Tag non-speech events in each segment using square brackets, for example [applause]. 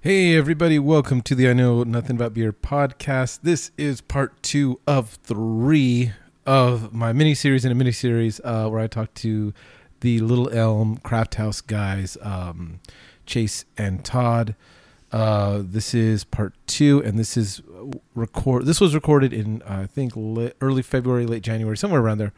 Hey, everybody, welcome to the I Know Nothing About Beer podcast. This is part two of three of my mini series in a mini series uh, where I talk to the Little Elm Craft House guys, um, Chase and Todd. Uh, this is part two, and this is record. This was recorded in uh, I think early February, late January, somewhere around there.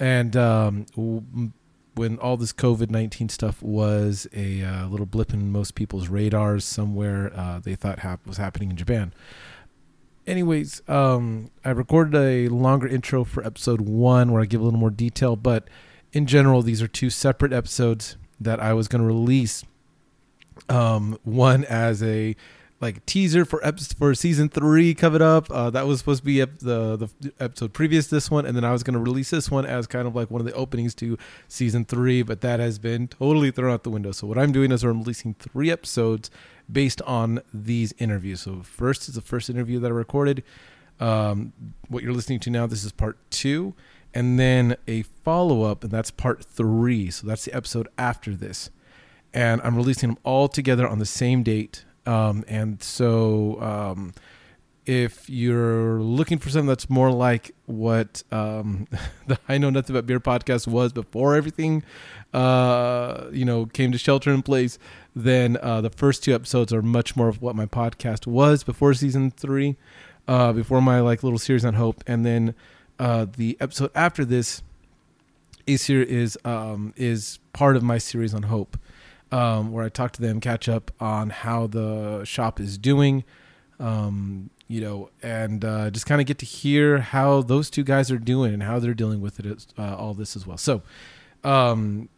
And um, when all this COVID nineteen stuff was a uh, little blip in most people's radars, somewhere uh, they thought hap- was happening in Japan. Anyways, um, I recorded a longer intro for episode one where I give a little more detail, but in general, these are two separate episodes that I was going to release. Um, one as a like teaser for episode for season three coming up. Uh, that was supposed to be ep- the the episode previous this one, and then I was going to release this one as kind of like one of the openings to season three, but that has been totally thrown out the window. So what I'm doing is I'm releasing three episodes based on these interviews. So first is the first interview that I recorded. Um, what you're listening to now, this is part two, and then a follow up, and that's part three. So that's the episode after this, and I'm releasing them all together on the same date. Um, and so, um, if you're looking for something that's more like what um, [laughs] the I Know Nothing About Beer podcast was before everything, uh, you know, came to shelter in place, then uh, the first two episodes are much more of what my podcast was before season three, uh, before my like little series on hope, and then uh, the episode after this is here is um, is part of my series on hope um, where I talk to them, catch up on how the shop is doing, um, you know, and uh, just kind of get to hear how those two guys are doing and how they're dealing with it, uh, all this as well. So, um,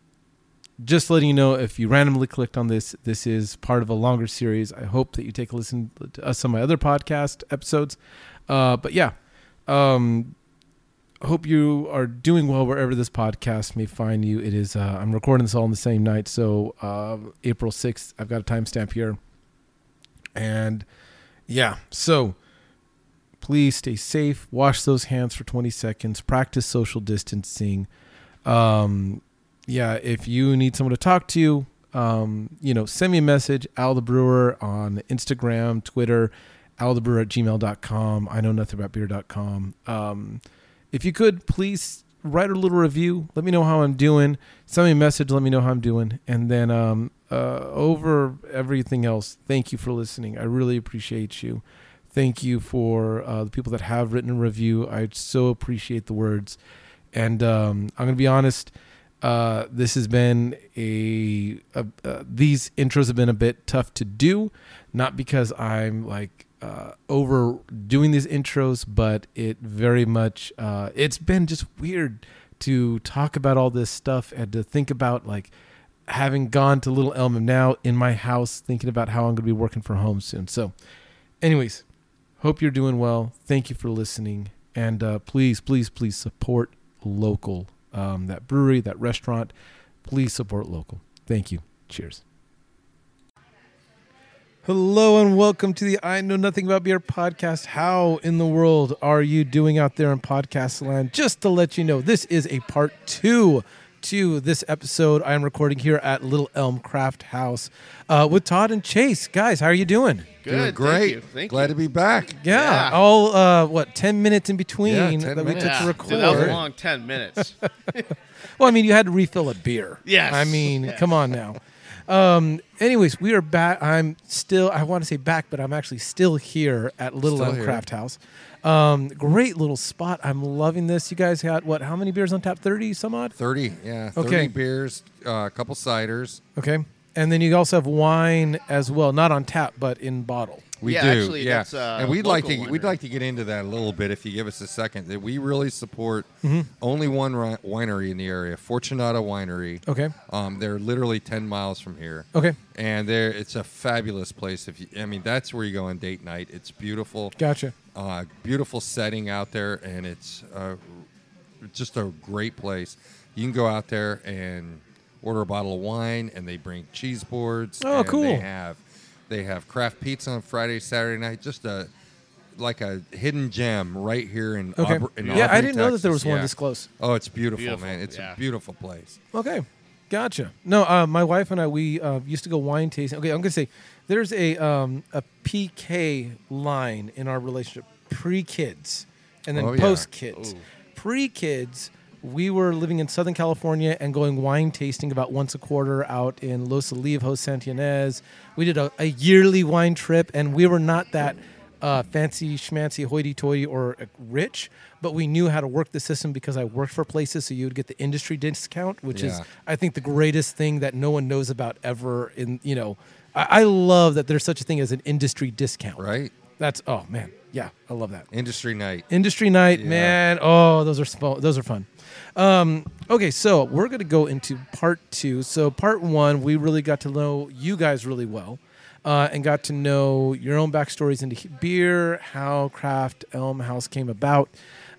just letting you know if you randomly clicked on this, this is part of a longer series. I hope that you take a listen to some of my other podcast episodes. Uh, but yeah, um, hope you are doing well wherever this podcast may find you. It is uh, I'm recording this all on the same night, so uh, April sixth. I've got a timestamp here, and yeah, so please stay safe. Wash those hands for 20 seconds. Practice social distancing. Um, yeah, if you need someone to talk to, um, you know, send me a message, Al the Brewer on Instagram, Twitter, althebrewer at gmail.com. I know nothing about beer.com. Um, if you could please write a little review. Let me know how i'm doing. Send me a message. Let me know how i'm doing. And then um, uh, over everything else thank you for listening. I really appreciate you. Thank you for uh, the people that have written a review. I so appreciate the words. And um, i'm gonna be honest uh, this has been a, a uh, these intros have been a bit tough to do not because i'm like uh, over doing these intros, but it very much uh, it's been just weird to talk about all this stuff and to think about like having gone to Little Elm and now in my house thinking about how I'm going to be working from home soon. So, anyways, hope you're doing well. Thank you for listening, and uh, please, please, please support local. Um, that brewery, that restaurant, please support local. Thank you. Cheers. Hello and welcome to the I Know Nothing About Beer podcast. How in the world are you doing out there in podcast land? Just to let you know, this is a part two to this episode I am recording here at Little Elm Craft House uh, with Todd and Chase. Guys, how are you doing? Good, Doing thank great. you, Thank Glad you. to be back. Yeah, Yeah. all uh, what ten minutes in between Yeah, 10 that we minutes. took Yeah, to dude, record. that was a long ten minutes. [laughs] Well, I mean, you had to refill a beer. Yes. I mean, Yes. come on now. Um, anyways, we are back. I'm still, I want to say back, but I'm actually still here at Little Still Elm here. Craft House. Um, great little spot. I'm loving this. You guys got what? How many beers on tap? 30 some odd? 30, yeah. 30 Okay. beers, uh, a couple ciders. Okay. And then you also have wine as well, not on tap, but in bottle. We Yeah, do, actually, yeah. that's, uh, and we'd like to local we'd like to get into that a little bit if you give us a second. That we really support Mm-hmm. only one ri- winery in the area, Fortunata Winery. Okay. Um, they're literally 10 miles from here. Okay. And they're it's a fabulous place. If you, I mean, that's where you go on date night. It's beautiful. Gotcha. uh, beautiful setting out there, and it's uh, just a great place. You can go out there and order a bottle of wine, and they bring cheese boards. Oh, and cool. They have they have craft pizza on Friday, Saturday night. Just a like a hidden gem right here in Okay. Auburn. In yeah, I didn't know that there was Texas. one this close. Oh, it's beautiful, Beautiful, man. It's yeah. a beautiful place. Okay, gotcha. No, uh, my wife and I we uh, used to go wine tasting. Okay, I'm gonna say there's a um, a PK line in our relationship, pre kids, and then Oh, post kids. Ooh. Pre kids, we were living in Southern California and going wine tasting about once a quarter out in Los Olivos, Santa Ynez. We did a, a yearly wine trip, and we were not that uh, fancy schmancy hoity-toity or uh, rich, but we knew how to work the system because I worked for places, so you would get the industry discount, which is I think the greatest thing that no one knows about ever. In you know, I, I love that there's such a thing as an industry discount. Right? That's oh man, yeah, I love that. Industry night. Industry night, Yeah. man. Oh, those are those are fun. Um, okay, so we're gonna go into part two. So part one, we really got to know you guys really well, uh, and got to know your own backstories into beer, how Craft Elm House came about.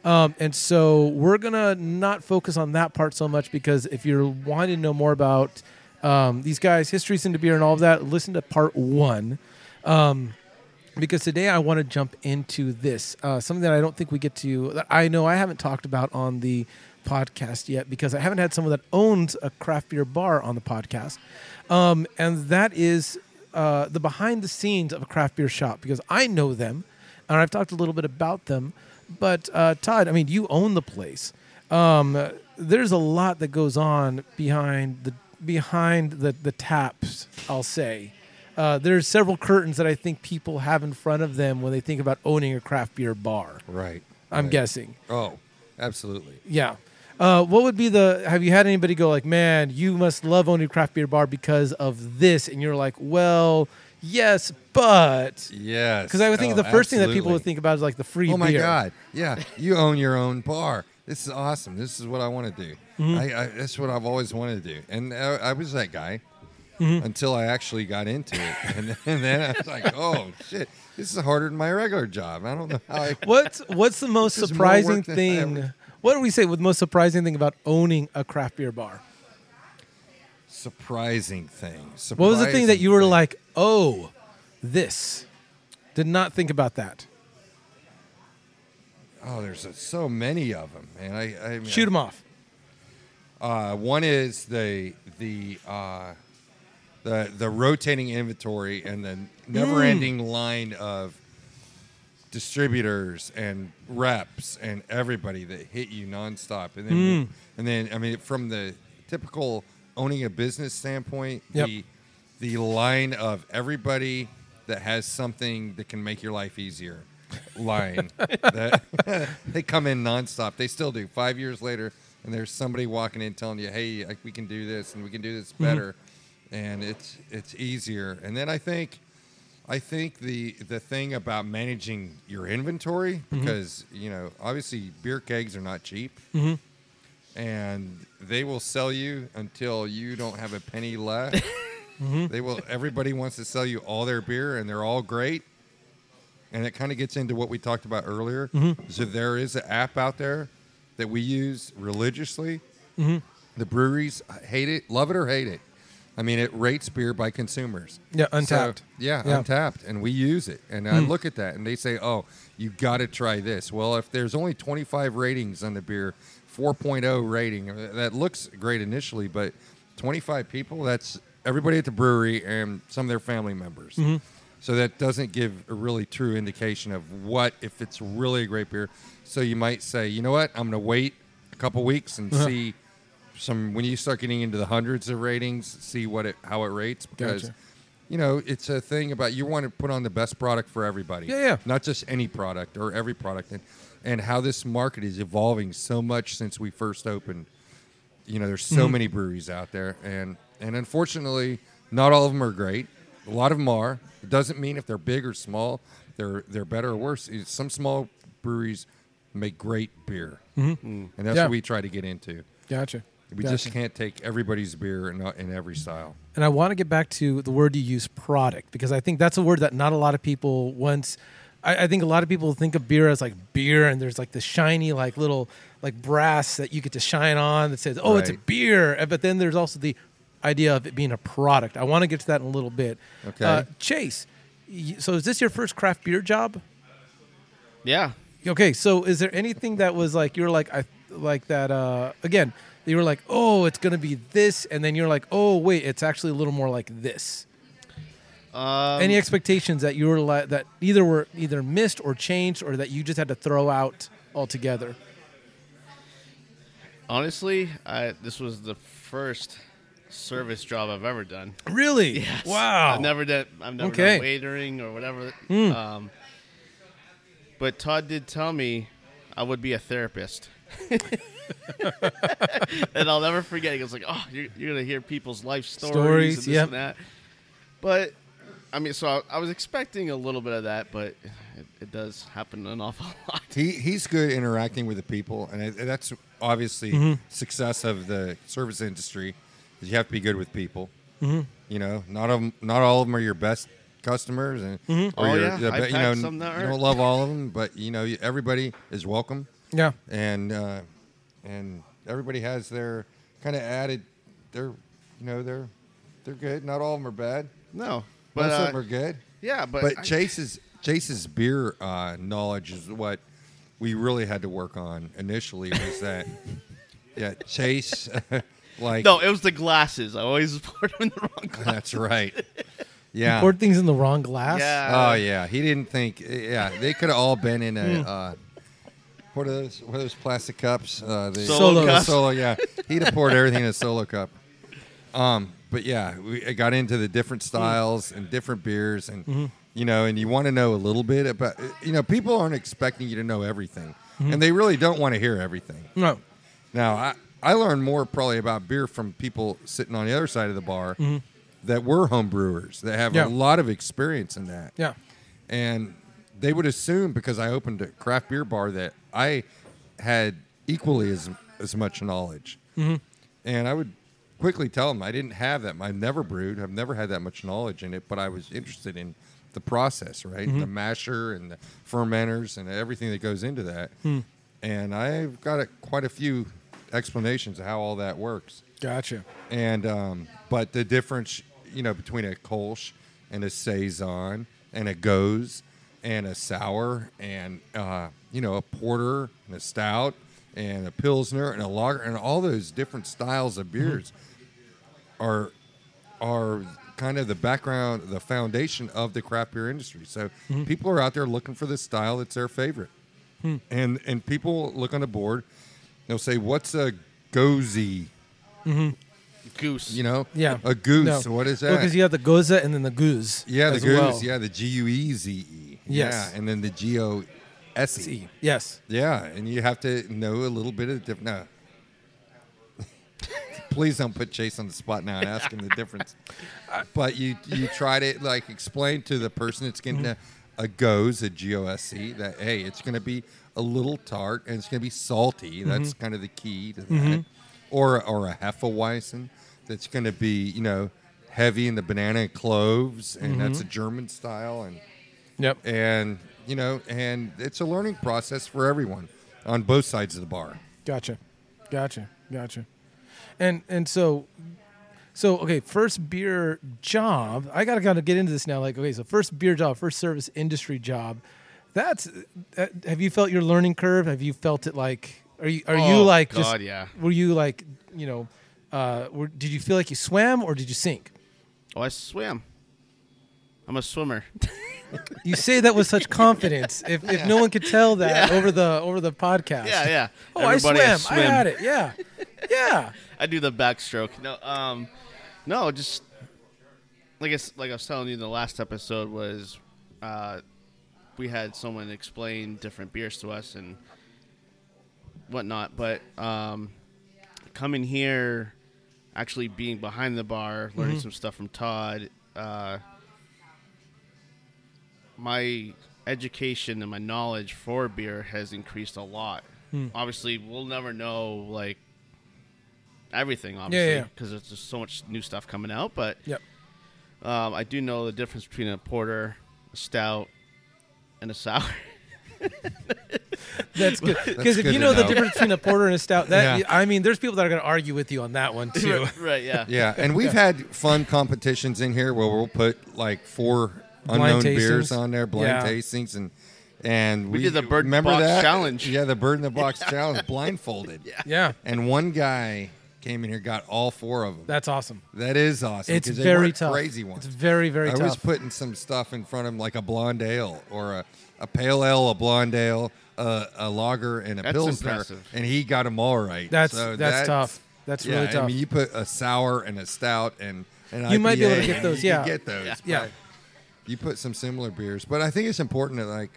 Um, and so we're gonna not focus on that part so much because if you're wanting to know more about um, these guys' histories into beer and all of that, listen to part one because today I want to jump into this uh, something that I don't think we get to. I know I haven't talked about on the podcast yet because I haven't had someone that owns a craft beer bar on the podcast, um, and that is uh, the behind the scenes of a craft beer shop because I know them and I've talked a little bit about them. But uh, Todd, I mean, you own the place. Um, there's a lot that goes on behind the behind the the taps. I'll say. Uh, there's several curtains that I think people have in front of them when they think about owning a craft beer bar. Right. I'm right. guessing. Oh, absolutely. Yeah. Uh, what would be the? Have you had anybody go like, "Man, you must love owning a craft beer bar because of this," and you're like, "Well, yes, but," Yes. because I would think Oh, the first thing that people would think about is like the free Oh my beer. God! Yeah, you own your own bar. This is awesome. This is what I want to do. Mm-hmm. I, I, that's what I've always wanted to do, and I, I was that guy Mm-hmm. until I actually got into it, [laughs] and, then- and then I was like, "Oh shit, this is harder than my regular job." I don't know how I. What's what's the most This is more surprising thing? What do we say? with the most surprising thing about owning a craft beer bar? Surprising thing. What was the thing that you were thing. like, "Oh, this"? Did not think about that. Oh, there's uh, so many of them, man. I, I mean, Shoot them off. Uh, one is the the uh, the the rotating inventory and the never-ending line of distributors and reps and everybody that hit you nonstop, and then hmm. and then I mean from the typical owning a business standpoint, Yep. the the line of everybody that has something that can make your life easier line [laughs] that [laughs] they come in nonstop. They still do. Five years later, and there's somebody walking in telling you, "Hey, we can do this and we can do this mm-hmm. better," and it's it's easier. And then I think, I think the the thing about managing your inventory mm-hmm. because you know obviously beer kegs are not cheap. Mm-hmm. And they will sell you until you don't have a penny left. [laughs] They mm-hmm. will. Everybody wants to sell you all their beer, and they're all great. And it kind of gets into what we talked about earlier. So there is an app out there that we use religiously. The breweries hate it, love it or hate it. I mean, it rates beer by consumers. Yeah, So- Untappd. yeah, Yeah. Untappd, and we use it. And I look at that, and they say, "Oh, you got to try this." Well, if there's only 25 ratings on the beer, 4.0 rating, uh, that looks great initially, but 25 people—that's everybody at the brewery and some of their family members. Mm-hmm. So that doesn't give a really true indication of what if it's really a great beer. So you might say, you know what, I'm going to wait a couple weeks and Uh-huh. see some when you start getting into the hundreds of ratings, see what it how it rates because Gotcha. you know it's a thing about you want to put on the best product for everybody. Yeah, yeah. Not just any product or every product, and and how this market is evolving so much since we first opened. You know, there's so Mm-hmm. many breweries out there, and and unfortunately, not all of them are great. A lot of them are. It doesn't mean if they're big or small, they're they're better or worse. It's- Some small breweries make great beer, and that's Mm-hmm. Yeah. what we try to get into. Gotcha. We Gotcha. just can't take everybody's beer in, in every style. And I want to get back to the word you use, product, because I think that's a word that not a lot of people once. I, I think a lot of people think of beer as like beer, and there's like the shiny, like little, like brass that you get to shine on that says, "Oh, it's a beer." Uh, But then there's also the idea of it being a product. I want to get to that in a little bit. Okay. Uh, Chase, so is this your first craft beer job? Yeah. Okay, so is there anything that was like you're like I like that uh again, you were like, "Oh, it's going to be this," and then you're like, "Oh, wait, it's actually a little more like this." Um, Any expectations that you were li- that either were either missed or changed, or that you just had to throw out altogether? honestly, I, this was the first service job I've ever done. Really? [laughs] Yes. Wow. I've never done. I've never Okay. done waitering or whatever. Hmm. Um, but Todd did tell me I would be a therapist. [laughs] [laughs] and I'll never forget. He goes like, "Oh, you're, you're gonna hear people's life stories, Stories, and this yep. and that." But I mean, so I, I was expecting a little bit of that, but it, it does happen an awful [laughs] lot. He he's good interacting with the people, and it, that's obviously Mm-hmm. success of the service industry. Is you have to be good with people. Mm-hmm. You know, not of 'em- not all of them are your best customers, and Mm-hmm. or Oh, your, yeah. the I've be- you know some that you don't love all of them, but you know everybody is welcome, Yeah. and uh, and everybody has their kind of added. They're you know they're they're good. Not all of them are bad. No, but Most uh, of them are good. yeah, but, But I- Chase's Chase's beer uh, knowledge is what we really had to work on initially. Was that [laughs] yeah, Chase [laughs] like no, it was the glasses. I always [laughs] poured them in the wrong glass. that's right. Yeah. Poured things in the wrong glass. Yeah. Oh yeah, he didn't think. Yeah, they could have all been in a. Hmm. Uh, what are those? What are those plastic cups? Uh, the Solo the cups. Solo, yeah. He'd have poured everything in a solo cup. Um, but yeah, we I got into the different styles and different beers, and Mm-hmm. you know, and you want to know a little bit about. You know, people aren't expecting you to know everything, Mm-hmm. and they really don't want to hear everything. No. Now, I, I learned more probably about beer from people sitting on the other side of the bar that were home brewers that have Mm-hmm. Yeah. a lot of experience in that. Yeah. And they would assume because I opened a craft beer bar that I had equally as as much knowledge. Mm-hmm. And I would quickly tell them I didn't have that. I've never brewed. I've never had that much knowledge in it, but I was interested in the process, right? Mm-hmm. The masher and the fermenters and everything that goes into that. Hmm. And I've got a, quite a few explanations of how all that works. Gotcha. And um, but the difference, you know, between a Kolsch and a saison and a Gose and a sour and uh, you know a porter and a stout and a pilsner and a lager and all those different styles of mm-hmm. beers are are kind of the background, the foundation of the craft beer industry. So mm-hmm. people are out there looking for the style that's their favorite, hmm. and and people look on the board, they'll say, "What's a gozy?" Mm-hmm. Goose. You know, Yeah. a goose. No. What is that? Because you have the goza and then the goose. yeah, the as goose. well. Yeah, the G U E Z E. Yes. Yeah, and then the G O S E. See. Yes. Yeah, and you have to know a little bit of the different. No. [laughs] Please don't put Chase on the spot now and ask him the difference. [laughs] But you you try to like explain to the person that's getting a, a Gose a G O S that hey it's going to be a little tart and it's going to be salty. Mm-hmm. That's kind of the key to that. Mm-hmm. Or or a Hefeweizen that's going to be you know heavy in the banana and cloves and that's mm-hmm. a German style and Yep. and you know and it's a learning process for everyone on both sides of the bar Gotcha. Gotcha. Gotcha. And and so so okay, first beer job. I gotta kind of get into this now. Like, okay, so first beer job, first service industry job. That's that, have you felt your learning curve? Have you felt it like are you are you Oh, like God, just yeah. were you like, you know, uh were, did you feel like you swam or did you sink? Oh, I swam. I'm a swimmer. [laughs] You say that with such confidence. If, if no one could tell that over the over the podcast. yeah, yeah. Oh, Everybody, I swam. I had it. Yeah. Yeah. [laughs] I do the backstroke. No, um, no, just like I, like I was telling you in the last episode was, uh, we had someone explain different beers to us and whatnot. But um, coming here, actually being behind the bar, learning some stuff from Todd, uh, my education and my knowledge for beer has increased a lot. Obviously, we'll never know like everything, obviously, yeah. because there's just so much new stuff coming out. But Yep. um, I do know the difference between a porter, a stout, and a sour. [laughs] That's good. Because if good you to know, the difference between a porter and a stout, that Yeah. I mean, there's people that are going to argue with you on that one [laughs] too. right? Yeah. yeah and we've [laughs] had fun competitions in here where we'll put like four Blind unknown beers on there blind Yeah. tastings and and We did the bird in the remember box that? challenge. yeah the bird in the box [laughs] challenge blindfolded Yeah. yeah. and one guy came in here, got all four of them. That's awesome. that is awesome. It's they very weren't tough. Crazy ones. It's very very I tough. was putting some stuff in front of him, like a blonde ale or a, a pale ale, a blonde ale, a, a lager, and a That's pilsner, impressive. and he got them all right. that's So that's, tough. That's yeah, really I mean, you put a sour and a stout and and You might be able to get those, you yeah. can get those. Yeah. You put some similar beers, but I think it's important that like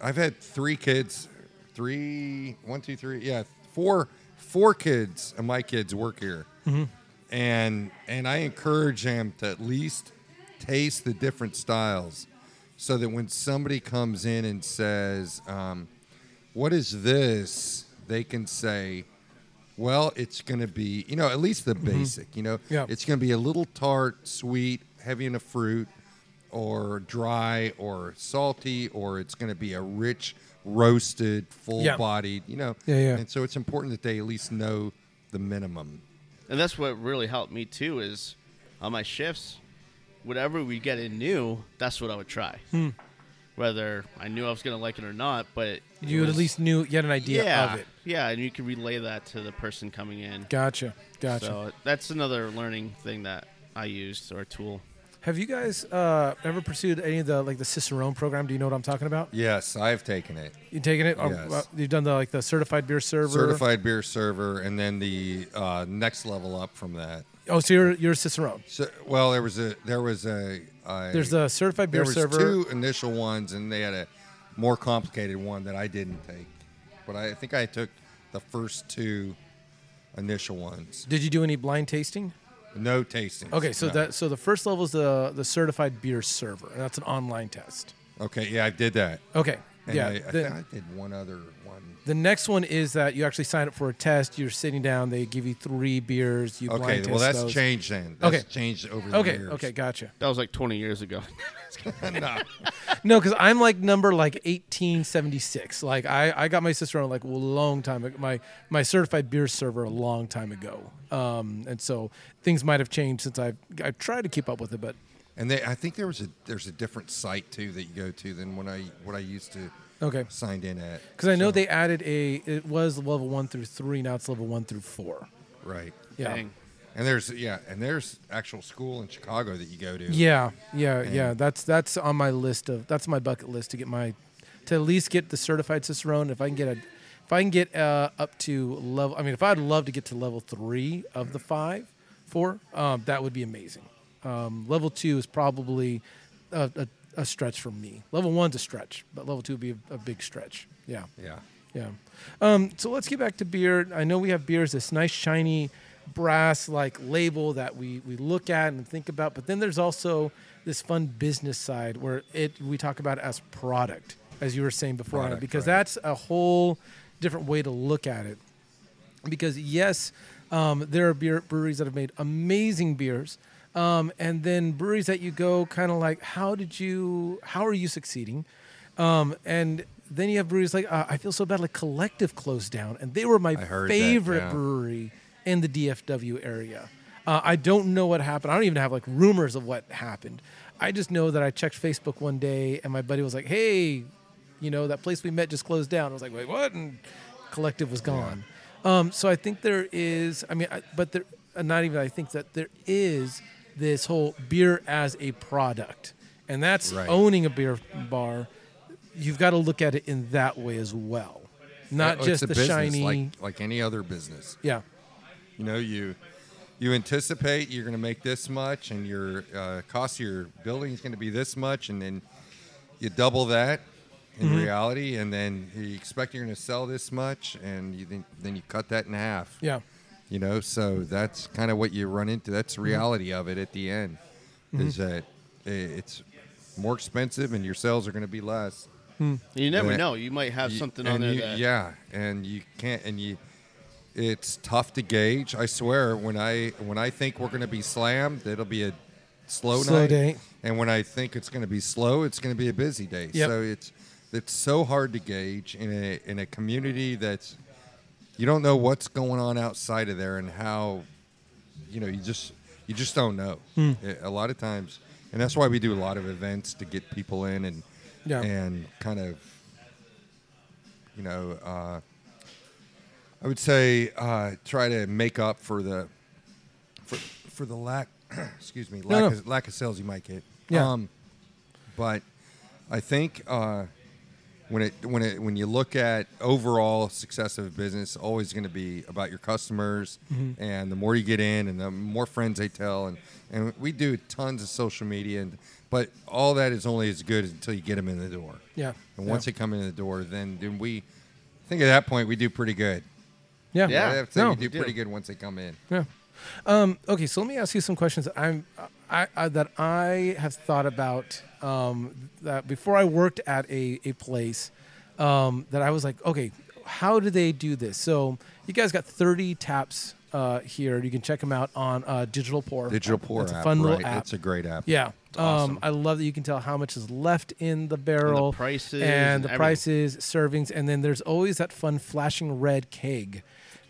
I've had three kids, three, one, two, three, yeah, four, four kids, and my kids work here, Mm-hmm. and and I encourage them to at least taste the different styles, so that when somebody comes in and says, um, "What is this?" they can say, "Well, it's going to be, you know, at least the basic. You know, Mm-hmm. Yeah. it's going to be a little tart, sweet, heavy in the fruit." Or dry or salty or it's going to be a rich roasted full bodied you know Yeah, yeah. and so it's important that they at least know the minimum And that's what really helped me too. Is on my shifts, whatever we get in new, that's what I would try. Hmm. Whether I knew I was gonna like it or not, but it you at least knew you had an idea yeah, of it. Yeah, and you can relay that to the person coming in. Gotcha. Gotcha. So that's another learning thing that I used or tool. Have you guys uh, ever pursued any of the like the Cicerone program? Do you know what I'm talking about? yes i've taken it You taken it? Yes. uh, you've done the like the certified beer server. certified beer server and then the uh, next level up from that Oh, so you're you're a Cicerone. so well there was a there was a, a There's a certified beer server. there was server. two initial ones and they had a more complicated one that i didn't take but i think i took the first two initial ones Did you do any blind tasting? No tasting Okay, so that so the first level is the the certified beer server, and that's an online test. okay yeah i did that Okay, And yeah. I, I, the, think I did one other. The next one is that you actually sign up for a test. You're sitting down. They give you three beers. You Okay, blind well test that's those. changed then. That's Okay. changed over the Okay, years. okay, gotcha. That was like 20 years ago. [laughs] [laughs] no. No, because I'm like number like 1876. Like I, I got my sister on like a long time ago. My my certified beer server a long time ago. Um, and so things might have changed since I've I've tried to keep up with it, but And they, I think there was a there's a different site too that you go to than when I what I used to okay. signed in at. Because I know So- they added a. It was level one through three. Now it's level one through four. right. Yeah. Dang. And there's yeah, and there's actual school in Chicago that you go to. Yeah, yeah, yeah. That's that's on my list of that's my bucket list to get my to at least get the certified cicerone. If I can get a if I can get uh, up to level, I mean, if I'd love to get to level three of the five, four, um, that would be amazing. Um, level two is probably a, a, a stretch for me. Level one's a stretch, but level two would be a, a big stretch. Yeah. Yeah. Yeah. Um, so let's get back to beer. I know we have beers, this nice shiny brass like label that we, we look at and think about, but then there's also this fun business side where it we talk about as product, as you were saying before, Product, because right. that's a whole different way to look at it. Because yes, um, there are beer breweries that have made amazing beers. Um, and then breweries that you go kind of like, how did you, how are you succeeding? Um, and then you have breweries like uh, I feel so bad. Like Collective closed down, and they were my heard that, favorite yeah. brewery in the DFW area. Uh, I don't know what happened. I don't even have like rumors of what happened. I just know that I checked Facebook one day, and my buddy was like, "Hey, you know that place we met just closed down." I was like, "Wait, what?" And Collective was gone. Um, so I think there is. I mean, I, but there, uh, not even. I think that there is this whole beer as a product, and that's Right. owning a beer bar you've got to look at it in that way as well, not Oh, it's just a the business, shiny. like like any other business. yeah, You know, you you anticipate you're going to make this much, and your uh, cost of your building is going to be this much, and then you double that in Mm-hmm. reality, and then you expect you're going to sell this much, and you then then you cut that in half. yeah, You know, so that's kind of what you run into. That's the Mm-hmm. reality of it at the end, is that it's more expensive, and your sales are going to be less. You never know. You might have You- something on there you- that yeah, and you can't, and you. It's tough to gauge. I swear, when I when I think we're going to be slammed, it'll be a slow, Slow night. day. And when I think it's going to be slow, it's going to be a busy day. Yep. So it's it's so hard to gauge in a in a community that's you don't know what's going on outside of there and how you know you just you just don't know Hmm. a lot of times and that's why we do a lot of events to get people in and Yeah. and kind of you know uh, I would say uh, try to make up for the for for the lack [clears throat] excuse me No, lack no. of lack of sales you might get. Yeah. Um, but I think uh, when it when it when you look at overall success of a business, always going to be about your customers, Mm-hmm. and the more you get in, and the more friends they tell, and and we do tons of social media, and but all that is only as good until you get them in the door. Yeah. And once they come in the door, then then we I think at that point we do pretty good. yeah, Yeah. I have to say No, we do we do. pretty good once they come in. Yeah. Um, okay, so let me ask you some questions that I'm I, I that I have thought about um, that before I worked at a, a place um, that I was like, okay, how do they do this? So you guys got 30 taps uh, here. You can check them out on uh, Digital Pour. Digital Pour It's a app, fun little right? app. It's a great app. Yeah. awesome. Um, I love that you can tell how much is left in the barrel, prices and and the everything. prices, servings, and then there's always that fun flashing red keg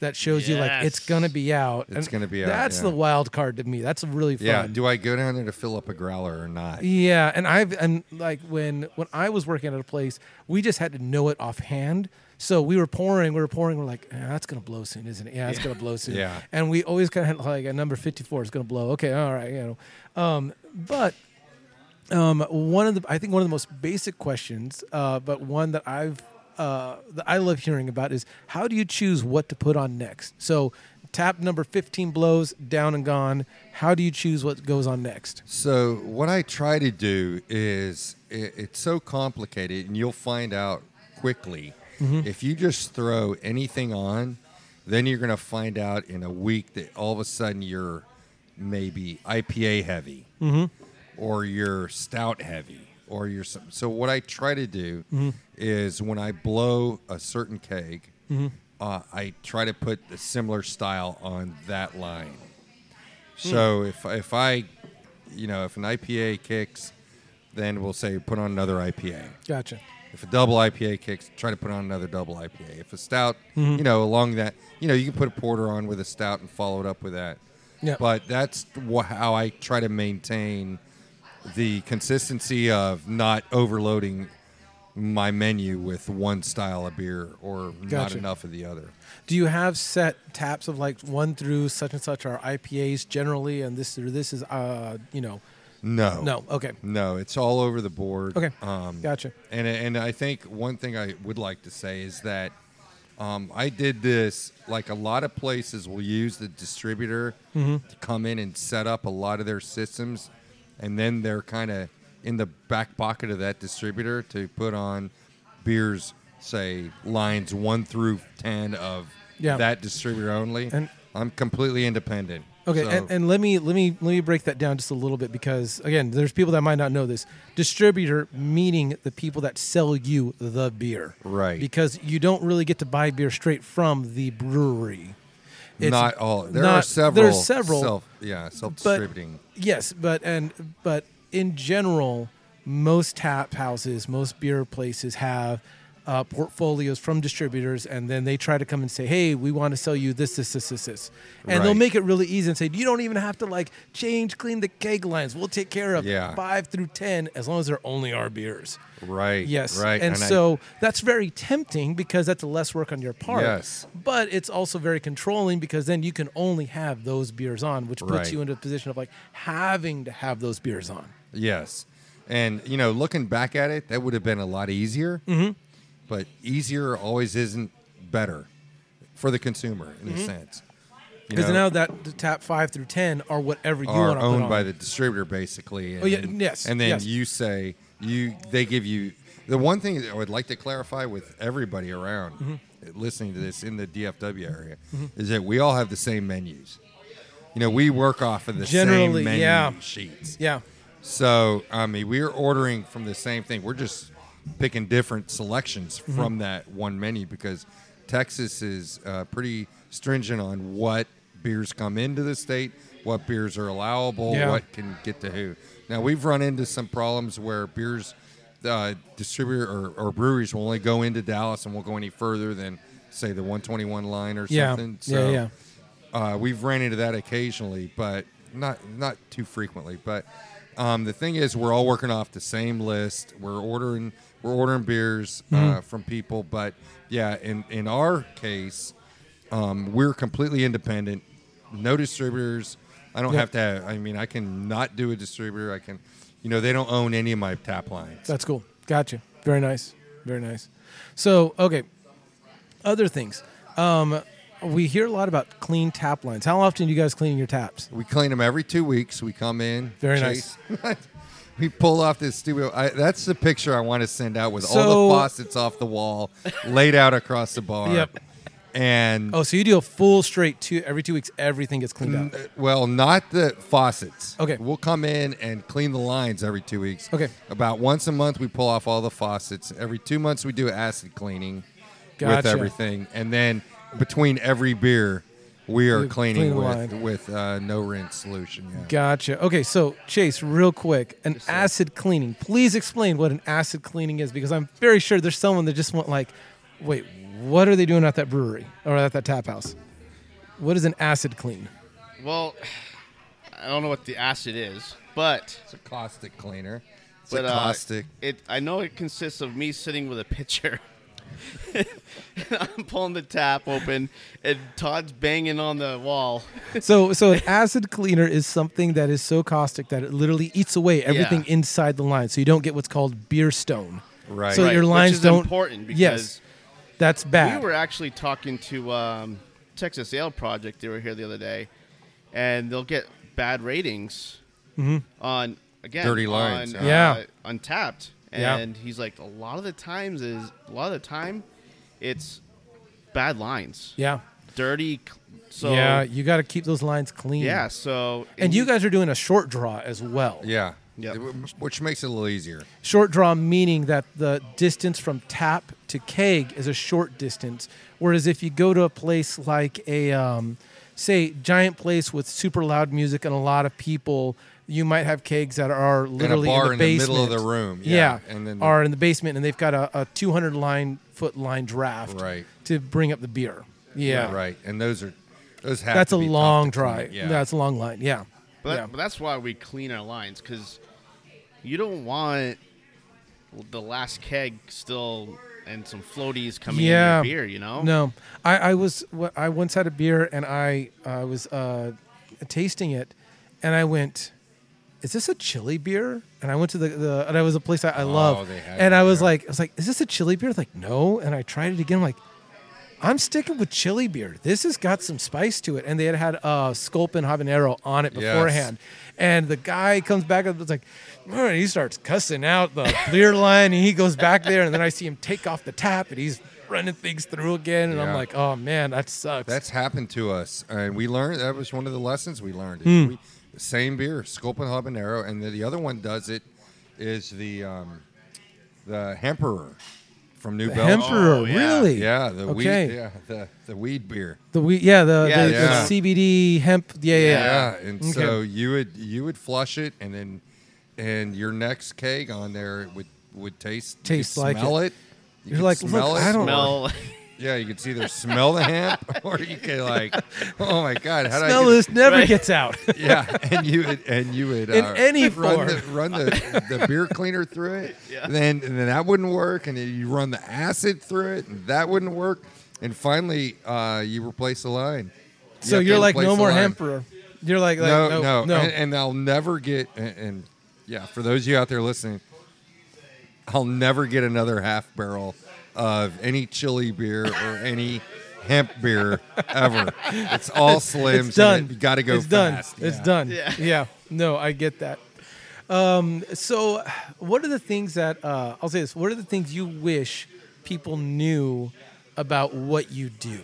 that shows you like it's gonna be out. It's And gonna be out, That's yeah. the wild card to me. That's really fun. Yeah. Do I go down there to fill up a growler or not? Yeah, and I've and like when when I was working at a place, we just had to know it offhand. So we were pouring, we were pouring. We're like, "Eh, that's gonna blow soon, isn't it? Yeah, it's gonna blow soon. Yeah. And we always kind of had like a number fifty four is gonna blow. Okay, all right, you know. Um, but um, one of the I think one of the most basic questions, uh, but one that I've uh, that I love hearing about is how do you choose what to put on next? So tap number fifteen blows down and gone. How do you choose what goes on next? So what I try to do is it, it's so complicated, and you'll find out quickly Mm-hmm. if you just throw anything on. Then you're going to find out in a week that all of a sudden you're maybe IPA heavy, Mm-hmm. or you're stout heavy, or you're so. What I try to do mm-hmm. is when I blow a certain keg, mm-hmm. uh, I try to put a similar style on that line. Hmm. So if if I, you know, if an IPA kicks, then we'll say put on another IPA. Gotcha. If a double IPA kicks, try to put on another double IPA. If a stout, mm-hmm. you know, along that, you know, you can put a porter on with a stout and follow it up with that. Yeah. But that's wha- how I try to maintain the consistency of not overloading my menu with one style of beer or not enough of the other. Do you have set taps of like one through such and such are IPAs generally, and this or this is uh you know No. no okay No, it's all over the board. okay Um, gotcha And and I think one thing I would like to say is that um, I did this like a lot of places will use the distributor Mm-hmm. to come in and set up a lot of their systems, and then they're kind of in the back pocket of that distributor to put on beers, say lines one through ten of Yeah. that distributor only. And- I'm completely independent. okay So- and, and let me let me let me break that down just a little bit because again there's people that might not know this distributor meaning the people that sell you the beer Right. because you don't really get to buy beer straight from the brewery It's not all. There not- are several. there's several Self, yeah, self-distributing. Yes, but and but in general, most tap houses, most beer places have uh, portfolios from distributors, and then they try to come and say, "Hey, we want to sell you this, this, this, this, this," and they'll make it really easy and say, "You don't even have to like change, clean the keg lines. We'll take care of Yeah. five through ten as long as they're only our beers." Right. Yes, Right. and, I- so that's very tempting because that's less work on your part. Yes. but it's also very controlling because then you can only have those beers on, which puts Right. you into a position of like having to have those beers on. Yes. And you know, looking back at it, that would have been a lot easier. Mm-hmm. But easier always isn't better for the consumer in a sense. Because now that the tap five through ten are whatever you are want to owned by the distributor basically. And, Oh, yeah, yes, And then yes. you say you they give you the one thing that I would like to clarify with everybody around Mm-hmm. listening to this in the DFW area is that we all have the same menus. You know, we work off of the Generally, same menu yeah. sheets. yeah, So, I mean, we're ordering from the same thing. We're just picking different selections Mm-hmm. from that one menu because Texas is uh, pretty stringent on what beers come into the state, what beers are allowable, Yeah. what can get to who. Now, we've run into some problems where beers, uh, distributor or, or breweries will only go into Dallas and won't go any further than, say, the 121 line or yeah, something. yeah, So, yeah. uh, we've ran into that occasionally, but not not too frequently. But um, the thing is, we're all working off the same list. We're ordering we're ordering beers uh, Mm-hmm. from people, but yeah, in in our case, Um, we're completely independent, no distributors. I don't Yep. have to. Have, I mean, I can not do a distributor. I can, you know, they don't own any of my tap lines. That's cool. Gotcha. Very nice. Very nice. So, okay. Other things. Um, we hear a lot about clean tap lines. How often do you guys clean your taps? We clean them every two weeks. We come in. Very chase- [laughs] we pull off this studio. I, that's the picture I want to send out with all the faucets off the wall, laid out across the bar. Yep. And Oh, so you do a full straight two every two weeks. Everything gets cleaned N- out. uh, Well, not the faucets. Okay. We'll come in and clean the lines every two weeks. Okay. About once a month, we pull off all the faucets. Every two months, we do acid cleaning with everything. And then between every beer, we are cleaning clean with, line. with uh, no rinse solution. Yeah. Gotcha. Okay, so Chase, real quick, an acid cleaning. Please explain what an acid cleaning is, because I'm very sure there's someone that just went like, wait, what are they doing at that brewery or at that tap house? What is an acid clean? Well, I don't know what the acid is, but It's a caustic cleaner. It's but a uh, caustic. it I know it consists of me sitting with a pitcher. [laughs] [laughs] I'm pulling the tap open, and Todd's banging on the wall. So, so an acid cleaner is something that is so caustic that it literally eats away everything Yeah. inside the line, so you don't get what's called beer stone. right. So Right, your which lines is don't. important because yes, that's bad. we were actually talking to um, Texas Ale Project. They were here the other day, and they'll get bad ratings on again Dirty lines, on, yeah. uh, Untappd. Yeah. And he's like, a lot of the times is a lot of the time, it's bad lines, yeah, dirty. So yeah. You got to keep those lines clean. yeah. So and you guys are doing a short draw as well. yeah. Yep. Which makes it a little easier. Short draw meaning that the distance from tap to keg is a short distance, whereas if you go to a place like a, um, say, giant place with super loud music and a lot of people, you might have kegs that are literally bar in in the the basement. middle of the room, Yeah, yeah, and then are in the basement, and they've got a, a 200 line foot line draft Right. to bring up the beer. Yeah, Right. And those are those have That's to a be long to clean. drive. Yeah. That's a long line. Yeah. But, yeah. but that's why we clean our lines because you don't want the last keg still and some floaties coming Yeah. in your beer. You know. No, I, I was wh- I once had a beer and I uh, was uh, tasting it, and I went, "Is this a chili beer?" And I went to the, the and I was a place I, I love, Oh, they had and I was there. like, I was like, "Is this a chili beer?" Like, no. And I tried it again. I'm like, I'm sticking with chili beer. This has got some spice to it. And they had had uh, Sculpin habanero on it Yes. beforehand. And the guy comes back and it's like, "Oh," he starts cussing out the beer [laughs] line, and he goes back there, and then I see him take off the tap, and he's running things through again, and I'm like, oh man, that sucks. That's happened to us, and we learned that was one of the lessons we learned. Hmm. We, same beer, Sculpin habanero, and the, the other one does it is the um, the Hemperor from New the Belgium. Emperor, Oh, yeah. really? Yeah, the Okay. weed. Yeah, the the weed beer. The we, yeah, the, Yeah, the, yeah. the CBD hemp. Yeah, yeah. yeah. Yeah, and Okay. so you would you would flush it, and then and your next keg on there would would taste you could Taste like smell it. You You're could like, look, smell it. I don't- Smell. [laughs] Yeah, you could see either smell the hemp, [laughs] or you could like, oh my god, how Smell do I this never Right. gets out. [laughs] Yeah, and you would and you would In uh, any run form. the run the, the beer cleaner through it. [laughs] Yeah. Then and then that wouldn't work, and then you run the acid through it, and that wouldn't work. And finally, uh, you replace the line. You so have to you're like, replace no the more line. Emperor. You're like, like no, no, no, no. And, and I'll never get. And, and yeah, for those of you out there listening, I'll never get another half barrel of any chili beer or any hemp beer ever. It's all slims. it's done. And it, you got to go It's fast. done. It's done. Yeah. [laughs] Yeah. No, I get that. Um, so, what are the things that uh, I'll say this? What are the things you wish people knew about what you do?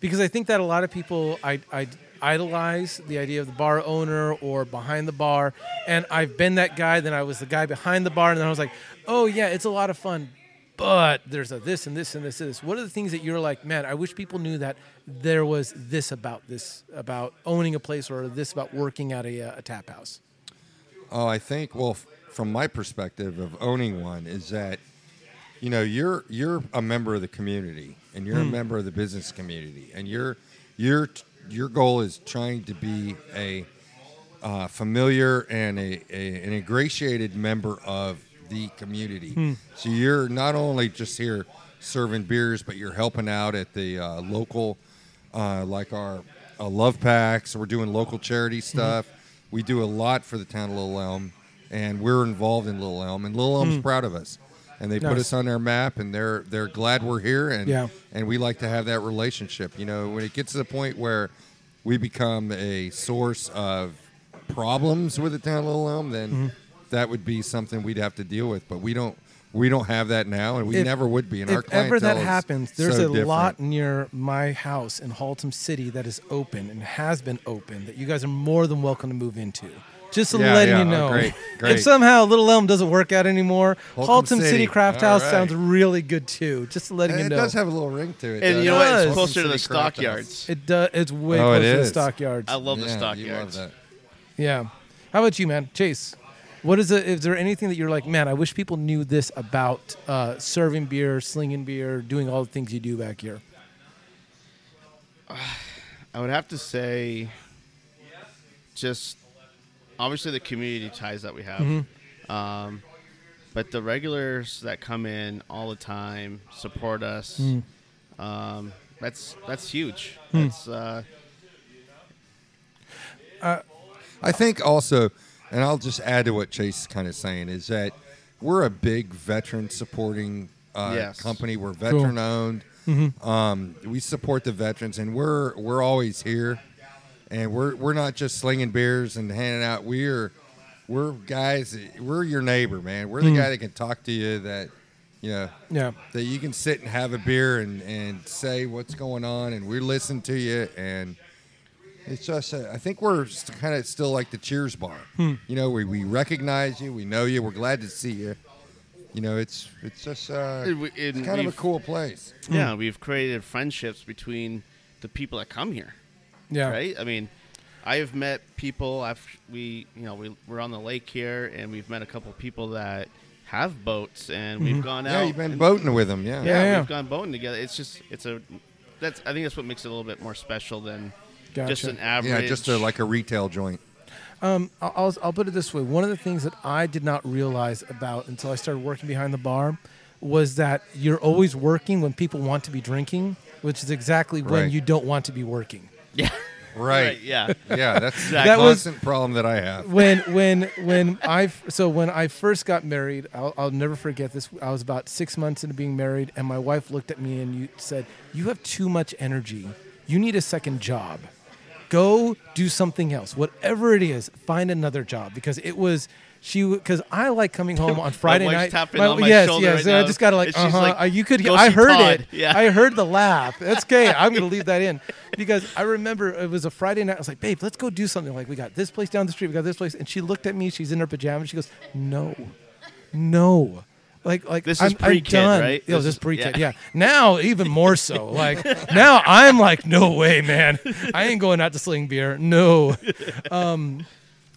Because I think that a lot of people I, I idolize the idea of the bar owner or behind the bar, and I've been that guy. Then I was the guy behind the bar, and then I was like, oh yeah, it's a lot of fun, but there's a this and this and this and this. What are the things that you're like, man? I wish people knew that there was this about this about owning a place or this about working at a, uh, a tap house. Oh, I think. Well, f- from my perspective of owning one, is that you know you're you're a member of the community and you're a member of the business community, and your your your goal is trying to be a uh, familiar and a, a an ingratiated member of the community. So you're not only just here serving beers, but you're helping out at the uh, local uh, like our uh, love packs. We're doing local charity Mm-hmm. stuff. We do a lot for the town of Little Elm, and we're involved in Little Elm, and Little Elm's proud of us. And they put Mm. Us on their map, and they're they're glad we're here, and Yeah. and we like to have that relationship. You know, when it gets to the point where we become a source of problems with the town of Little Elm, then Mm-hmm. That would be something we'd have to deal with. But we don't we don't have that now, and we If- never would be. And our if ever that happens, there's so a different. lot near my house in Haltom City that is open and has been open that you guys are more than welcome to move into. Just to Yeah, letting yeah. you Oh, know. great, great. If somehow Little Elm doesn't work out anymore, Haltom Haltom City, City. Craft House right. sounds really good too. Just letting And you know, it does have a little ring to it. And though. you know what? It's closer to the City Craft House. stockyards. it does. It's way Oh, it closer to the stockyards. I love the Yeah, you love stockyards. that. Yeah. How about you, man? Chase. What is it? Is there anything that you're like, man? I wish people knew this about uh, serving beer, slinging beer, doing all the things you do back here. [sighs] I would have to say, just obviously the community ties that we have, Mm-hmm. um, but the regulars that come in all the time support us. Mm. Um, that's that's huge. Hmm. That's uh, I think also, and I'll just add to what Chase is kind of saying, is that we're a big veteran supporting uh, Yes. company. We're veteran owned. Mm-hmm. Um, we support the veterans, and we're we're always here. And we're we're not just slinging beers and handing out. We're we're guys. We're your neighbor, man. We're the Mm. guy that can talk to you. That you know Yeah. that you can sit and have a beer and, and say what's going on, and we listen to you. And it's just, uh, I think we're kind of still like the Cheers bar. Hmm. You know, we, we recognize you, we know you, we're glad to see you. You know, it's it's just uh, it- it- it's kind of a cool place. yeah. We've created friendships between the people that come here. Yeah. right? I mean, I have met people. I've we you know we we're on the lake here, and we've met a couple people that have boats, and we've gone out. Yeah, you've been and- boating with them, yeah. Yeah, Yeah, yeah. we've gone boating together. It's just it's a that's I think that's what makes it a little bit more special than just an average. Yeah, just a, like a retail joint. Um, I'll, I'll, I'll put it this way. One of the things that I did not realize about until I started working behind the bar was that you're always working when people want to be drinking, which is exactly when Right. you don't want to be working. yeah, [laughs] Right. yeah. Yeah, that's the That was- constant problem that I have. when when when I f- so when I first got married, I'll, I'll never forget this. I was about six months into being married, and my wife looked at me and you said, "You have too much energy. You need a second job. Go do something else. Whatever it is, find another job." Because it was. She because I like coming [laughs] home on Friday night. on my yes, shoulder yes. right I just gotta like, uh huh. like, you could. I heard Todd." it. Yeah. I heard the [laughs] laugh. That's okay. I'm gonna leave that in because I remember it was a Friday night. I was like, babe, let's go do something. Like we got this place down the street. We got this place, and she looked at me. She's in her pajamas. She goes, no, no. Like, like This I'm, is pre-kid, I'm done. right? Yeah, This this is- pre-kid. yeah. Yeah. Now even more so. [laughs] Like now I'm like, no way, man. I ain't going out to sling beer. No. [laughs] Um,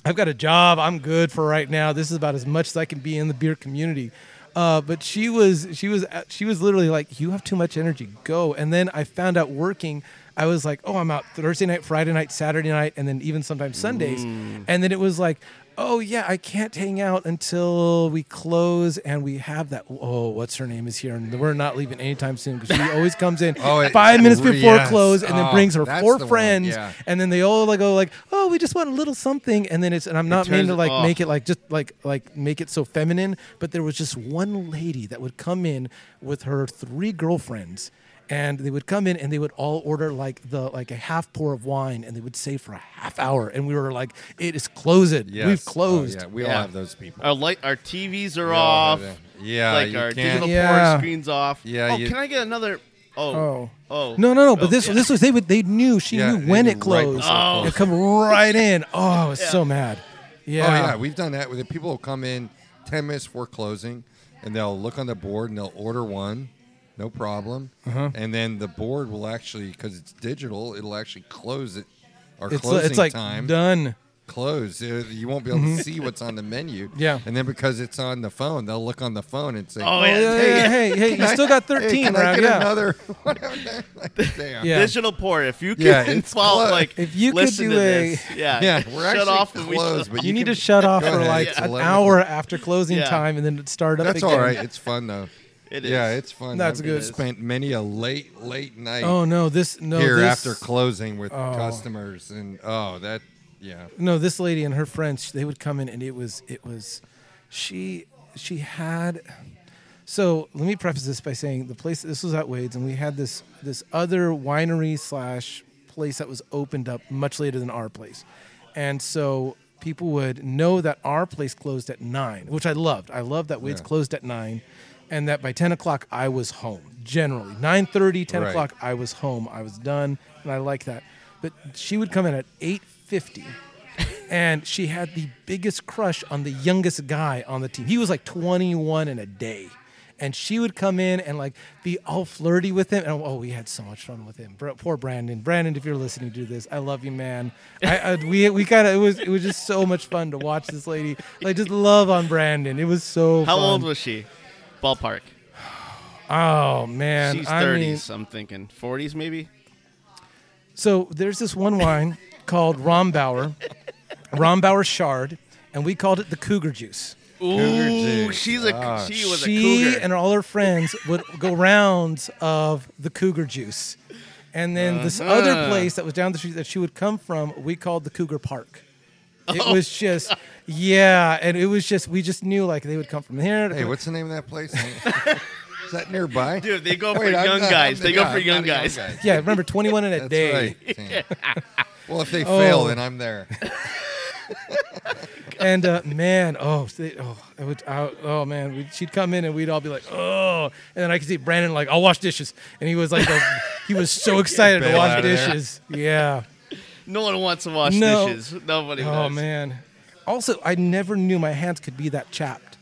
I've got a job. I'm good for right now. This is about as much as I can be in the beer community. Uh, but she was she was she was literally like, "You have too much energy. Go." And then I found out working. I was like, "Oh, I'm out Thursday night, Friday night, Saturday night, and then even sometimes Sundays." And then it was like, "Oh yeah, I can't hang out until we close and we have that." Oh, what's her name is here, and we're not leaving anytime soon because she always comes in [laughs] Oh, it- five minutes before yes. close and then Oh, brings her four friends yeah. and then they all like go like, "Oh, we just want a little something," and then it's and I'm not meaning to like oh. make it like just like like make it so feminine, but there was just one lady that would come in with her three girlfriends. And they would come in and they would all order like the like a half pour of wine and they would stay for a half hour and we were like, it is closed. Yes. We've Oh, closed. yeah, we all have those people. Our light, our TVs are We off. Yeah, like our can't- digital Yeah. port screens off. Yeah, Oh, you- can I get another? Oh, Oh. oh. No, no, no. But Oh, this yeah. this was they would they knew she Yeah, knew when knew it closed. before Oh. It come right in. Oh, I was Yeah. so mad. Oh, yeah. Oh yeah, we've done that with it. People will come in ten minutes before closing, and they'll look on the board and they'll order one, no problem. Uh-huh. And then the board will actually, because it's digital, it'll actually close it. Our it's closing it's like time done. close. Uh, You won't be able to see what's on the menu. Mm-hmm. Yeah. And then because it's on the phone, they'll look on the phone and say, Oh, yeah. yeah, Hey, yeah, hey, hey, you still got Hey, 13, can I get yeah. another? [laughs] Like, [laughs] Damn. Yeah. Digital Pour. If you can Yeah, [laughs] follow, clo- like, If you could do a- this, yeah, Yeah, we're shut actually off and we closed, but. You, You need to shut off for ahead. like Yeah. an hour after closing Yeah. time and then start up That's again. all right. It's fun though. It Yeah, it's fun. That's I've good. Spent many a late, late night Oh no, this no here this, after closing with Oh. customers, and oh, that yeah. no this lady and her friends they would come in and it was it was she she had so let me preface this by saying the place this was at Wade's and we had this this other winery slash place that was opened up much later than our place and so people would know that our place closed at nine which I loved I loved that Wade's Yeah. closed at nine and that by 10 o'clock I was home generally 9.30 10 Right. o'clock I was home I was done and I like that but she would come in at 8.50 and she had the biggest crush on the youngest guy on the team. He was like 21 in a day. And she would come in and like be all flirty with him. And oh, we had so much fun with him. Bro, poor Brandon. Brandon, if you're listening to this, I love you, man. I, I we we kind of it was it was just so much fun to watch this lady like just love on Brandon. It was so. How fun. old was she? Ballpark. Oh man, She's I mean, 30s. I'm thinking 40s maybe. So there's this one wine called Rombauer, Rombauer Chard, and we called it the Cougar Juice. Ooh, juice. she's a Ah. she was she a cougar. and all her friends would go rounds of the cougar juice. And then this other Uh-huh. place that was down the street that she would come from, we called the Cougar Park. [laughs] It was just, yeah, and it was just, we just knew like they would come from here. Hey, what's the name of that place? [laughs] Is that nearby? Dude, they go Wait, for I'm young not- guys. I'm- They go yeah, for young not a young guys. yeah, remember 21 in a That's day. right. [laughs] Well, if they Oh. fail, then I'm there. And uh, man, oh, they, oh, it would, I, oh man, we, she'd come in and we'd all be like, oh, and then I could see Brandon like, I'll wash dishes, and he was like, a, he was so excited to wash out of there. dishes. Yeah. No one wants to wash No. dishes. Nobody Oh does. man. Also, I never knew my hands could be that chapped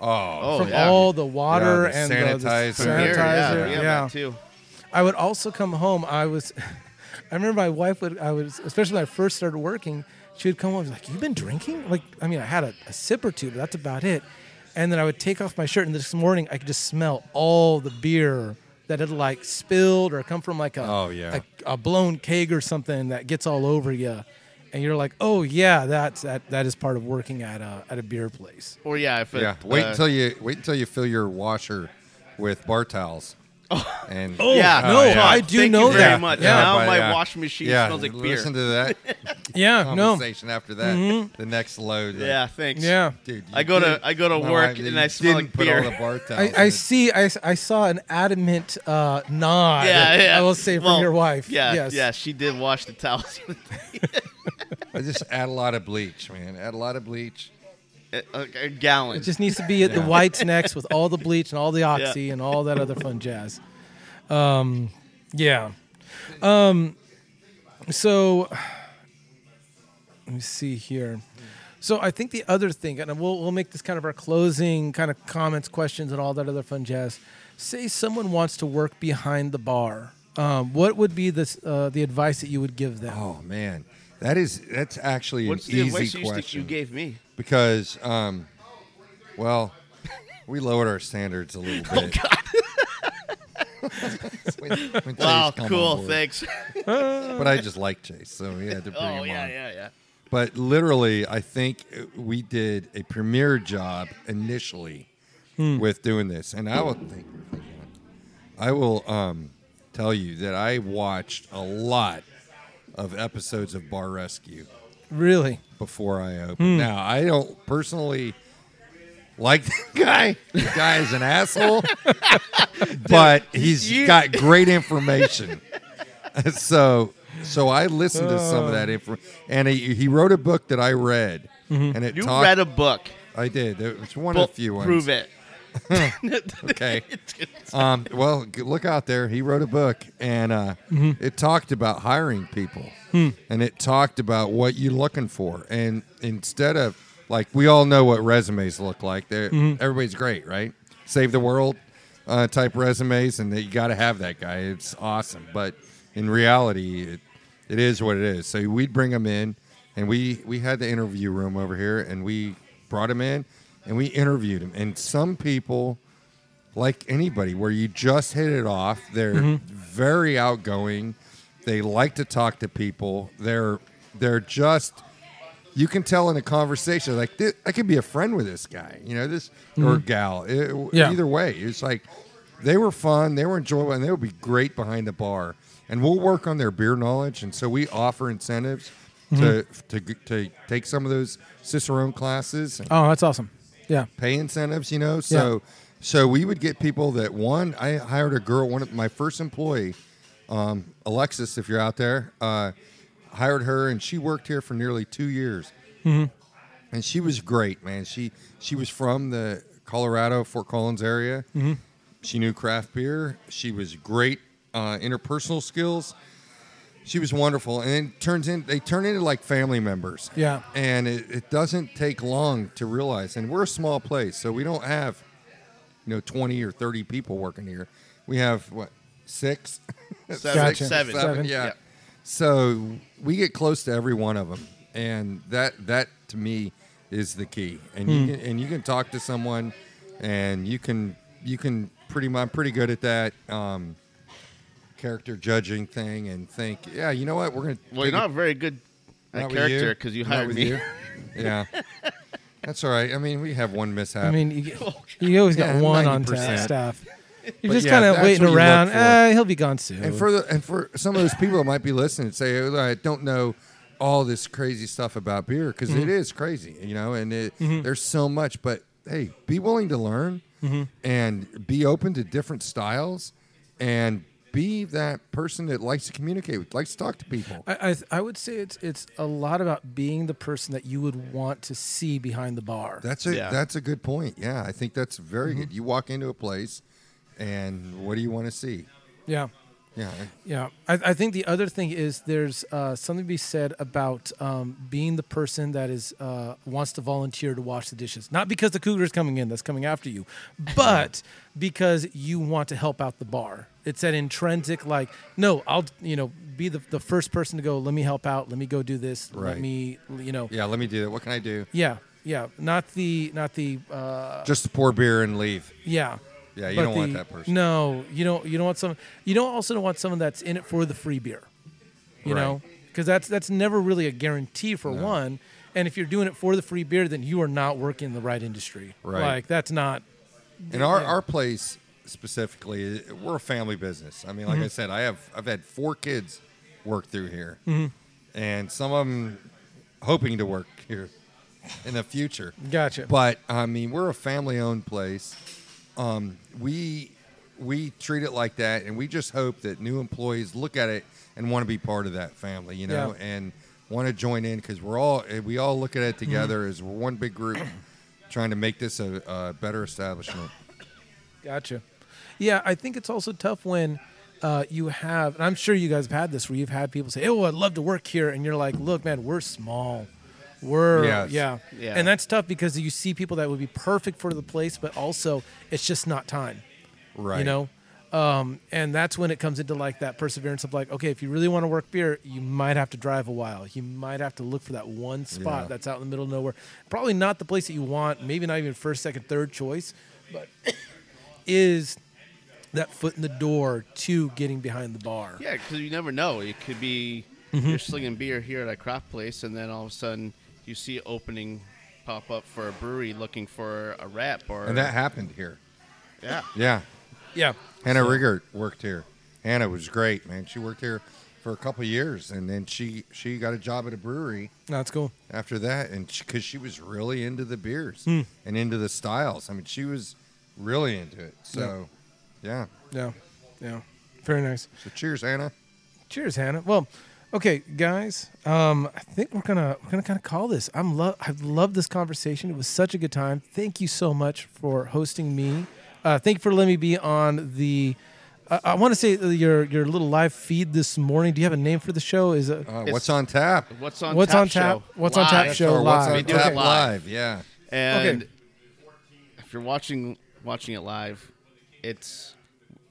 Oh, Oh, from yeah. all the water Yeah, and the the, the sanitizer. Here, sanitizer. yeah, Yeah, we have that too. I would also come home. I was, [laughs] I remember my wife would. I was, especially when I first started working. She would come home and be like, "You've been drinking?" Like, I mean, I had a, a sip or two, but that's about it. And then I would take off my shirt, and this morning I could just smell all the beer that had like spilled or come from like a, Oh, yeah. a, a blown keg or something that gets all over you. And you're like, oh yeah, that's that. That is part of working at a at a beer place. Or yeah, if it, yeah. Wait uh, until you wait until you fill your washer with bar towels. And Oh, yeah, no, yeah. I do Thank know you very that. much. Yeah. Now but my yeah. washing machine yeah, smells like beer. Listen to that [laughs] Yeah, no, conversation after that. The next load. like, yeah, thanks. yeah. dude. I you go to I go to No, work mean, and I smell didn't like put beer. all the. I, I see. I, I saw an adamant uh, nod. yeah, yeah. I will say from Well, your wife. Yeah, yes. yeah. She did wash the towels. [laughs] I just add a lot of bleach, man. Add a lot of bleach. A, a- a gallon. It just needs to be at the Yeah. whites next with all the bleach and all the oxy and all that other fun jazz. Um, yeah. Um, so let me see here. So I think the other thing, and we'll we'll make this kind of our closing kind of comments, questions, and all that other fun jazz. Say someone wants to work behind the bar. Um, what would be the uh, the advice that you would give them? Oh man, that is that's actually What's an the easy advice you, question you gave me? Because, um, well, we lowered our standards a little Oh, bit. [laughs] When- when Wow, Chase come on cool. board. Thanks. [laughs] But I just like Chase, so we had to bring oh him yeah, on. yeah, yeah. But literally, I think we did a premier job initially Hmm. with doing this, and I will think, I will um, tell you that I watched a lot of episodes of Bar Rescue Really? before I open. Hmm. Now, I don't personally like [laughs] the guy. The guy is an asshole, [laughs] but he's you- got great information. [laughs] so, so I listened to some of that info, and he, he wrote a book that I read, and it You talked. read a book. I did. It was one Well, of the few ones. prove it. Okay. [laughs] Um, well, g- look out there. He wrote a book, and uh, it talked about hiring people, and it talked about what you're looking for. And instead of like we all know what resumes look like, they're everybody's great, right? Save the world uh, type resumes, and you got to have that guy. It's awesome, but in reality, it, it is what it is. So we'd bring him in, and we we had the interview room over here, and we brought him in, and we interviewed him. And some people like anybody where you just hit it off. They're very outgoing. They like to talk to people. They're they're just you can tell in a conversation like "Thi- I could be a friend with this guy, you know, this or gal. It- Mm-hmm. Yeah. Either way, it's like they were fun, they were enjoyable, and they would be great behind the bar. And we'll work on their beer knowledge, and so we offer incentives to, to to take some of those Cicerone classes. And Oh, that's awesome. Yeah. pay incentives, you know. So so we would get people that one. I hired a girl, one of my first employee, um, Alexis, if you're out there, uh, hired her, and she worked here for nearly two years, and she was great, man. She she was from the Colorado Fort Collins area. She knew craft beer. She was great uh, interpersonal skills. She was wonderful, and it turns in they turn into like family members Yeah. and it, it doesn't take long to realize and we're a small place so we don't have you know 20 or 30 people working here we have what six Seven, [laughs] Gotcha. seven. Seven. yeah Yeah. so we get close to every one of them and that that to me is the key and you can, and you can talk to someone and you can you can pretty much I'm pretty good at that um, character judging thing and think yeah you know what we're gonna Well, you're a- not very good at not with you? character because you Not hired me. you? Yeah. [laughs] That's all right. I mean, we have one mishap. I mean, you, you always got Yeah, one on 90%. ta- staff. You're But just yeah, kind of waiting what you look around. Uh, he'll be gone soon. and for the and for some of those people that might be listening, say, "Oh, I don't know all this crazy stuff about beer because Mm-hmm. is crazy, you know, and it, there's so much. But hey, be willing to learn Mm-hmm. and be open to different styles, and be that person that likes to communicate with, likes to talk to people. I, I I would say it's it's a lot about being the person that you would want to see behind the bar. That's a Yeah. that's a good point. Yeah, I think that's very Mm-hmm. good. You walk into a place, and what do you want to see? yeah. Yeah, Yeah, I, I think the other thing is there's uh, something to be said about um, being the person that is uh, wants to volunteer to wash the dishes. Not because the cougar is coming in, that's coming after you, [laughs] but because you want to help out the bar. It's that intrinsic, like, no, I'll you know be the, the first person to go. Let me help out. Let me go do this. right. Let me you know. yeah. Let me do that. What can I do? Yeah, yeah. Not the not the uh, Just pour beer and leave. yeah. Yeah, you But don't want that person. No, you don't. You don't want some. You don't also don't want someone that's in it for the free beer. You Right. know, because that's that's never really a guarantee for No. one. And if you're doing it for the free beer, then you are not working in the right industry. Right. Like that's not. In our, Yeah. our place specifically, we're a family business. I mean, like Mm-hmm. I said, I have I've had four kids work through here, Mm-hmm. and some of them hoping to work here in the future. Gotcha. But I mean, we're a family-owned place. Um, we we treat it like that, and we just hope that new employees look at it and want to be part of that family, you know, Yeah. and want to join in because we're all we all look at it together Mm-hmm. as we're one big group trying to make this a, a better establishment. Gotcha. Yeah, I think it's also tough when uh, you have, and I'm sure you guys have had this, where you've had people say, "Oh, I'd love to work here," and you're like, "Look, man, we're small. We're Yes. yeah. Yeah. and that's tough because you see people that would be perfect for the place, but also it's just not time. Right. You know, um, and that's when it comes into like that perseverance of like, okay, if you really want to work beer, you might have to drive a while. You might have to look for that one spot Yeah. that's out in the middle of nowhere. Probably not the place that you want. Maybe not even first, second, third choice, but [coughs] is that foot in the door to getting behind the bar. Yeah, because you never know. It could be Mm-hmm. you're slinging beer here at a craft place, and then all of a sudden you see opening pop up for a brewery looking for a rep or And that happened here. yeah. Yeah. Yeah. Hannah Riggert worked here. Hannah was great, man. She worked here for a couple of years, and then she she got a job at a brewery that's cool. after that, and because she, was really into the beers Hmm. and into the styles. I mean, she was really into it. So, yeah. Yeah. Yeah. Very nice. So, cheers, Hannah. Cheers, Hannah. Well, okay, guys. Um, I think we're gonna we're gonna kind of call this. I'm love. I've loved this conversation. It was such a good time. Thank you so much for hosting me. Uh, thank you for letting me be on the. Uh, I want to say your your little live feed this morning. Do you have a name for the show? Is it Uh, what's on tap? What's on What's tap on tap? show? What's on tap Live. show or what's live. on We do tap it live? live. Yeah. And Okay. if you're watching watching it live, it's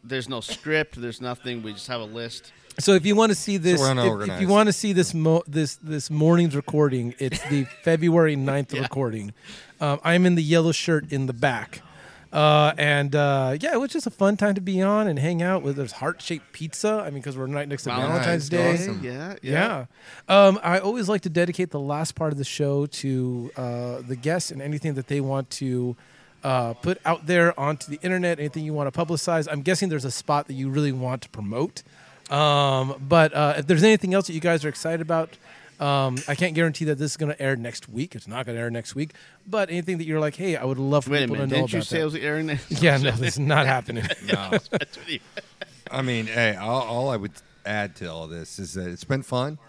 there's no script, there's nothing. We just have a list. So if you want to see this, we're if, if you want to see this mo- this this morning's recording, it's the [laughs] February 9th recording. Um, I'm in the yellow shirt in the back. Uh, and uh, yeah, it was just a fun time to be on and hang out with. There's heart shaped pizza. I mean, because we're right next to Valentine's, Valentine's Day. awesome. Yeah, Yeah. Um, I always like to dedicate the last part of the show to uh, the guests and anything that they want to uh, put out there onto the internet, anything you want to publicize. I'm guessing there's a spot that you really want to promote. Um, but uh, if there's anything else that you guys are excited about, um, I can't guarantee that this is going to air next week. It's not going to air next week. But anything that you're like, hey, I would love for Wait a people minute, to know didn't you about say it that. was airing next? [laughs] Yeah, no, this is not happening. [laughs] No. That's what you- I mean, hey, all, all I would add to all this is that it's been fun.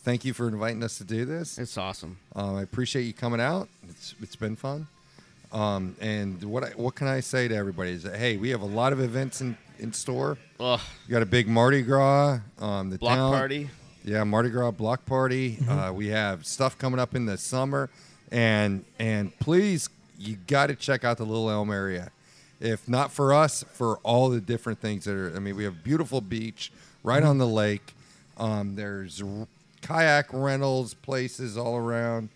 Thank you for inviting us to do this. It's awesome. Um, I appreciate you coming out. It's it's been fun. Um, and what I, what can I say to everybody is that hey, we have a lot of events in, in store. Ugh, We got a big Mardi Gras. Um, the block town, party. Yeah, Mardi Gras block party. Uh, we have stuff coming up in the summer, and and please, you got to check out the Little Elm area. If not for us, for all the different things that are. I mean, we have beautiful beach right on the lake. Um, there's r- kayak rentals places all around.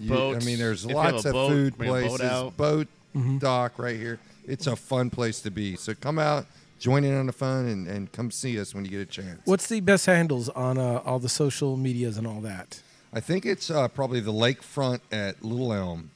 You- Boats. I mean, there's If lots of boat, food bring a boat places. out. boat dock right here. It's a fun place to be. So come out, join in on the fun, and, and come see us when you get a chance. What's the best handles on uh, all the social medias and all that? I think it's uh, probably the lakefront at Little Elm.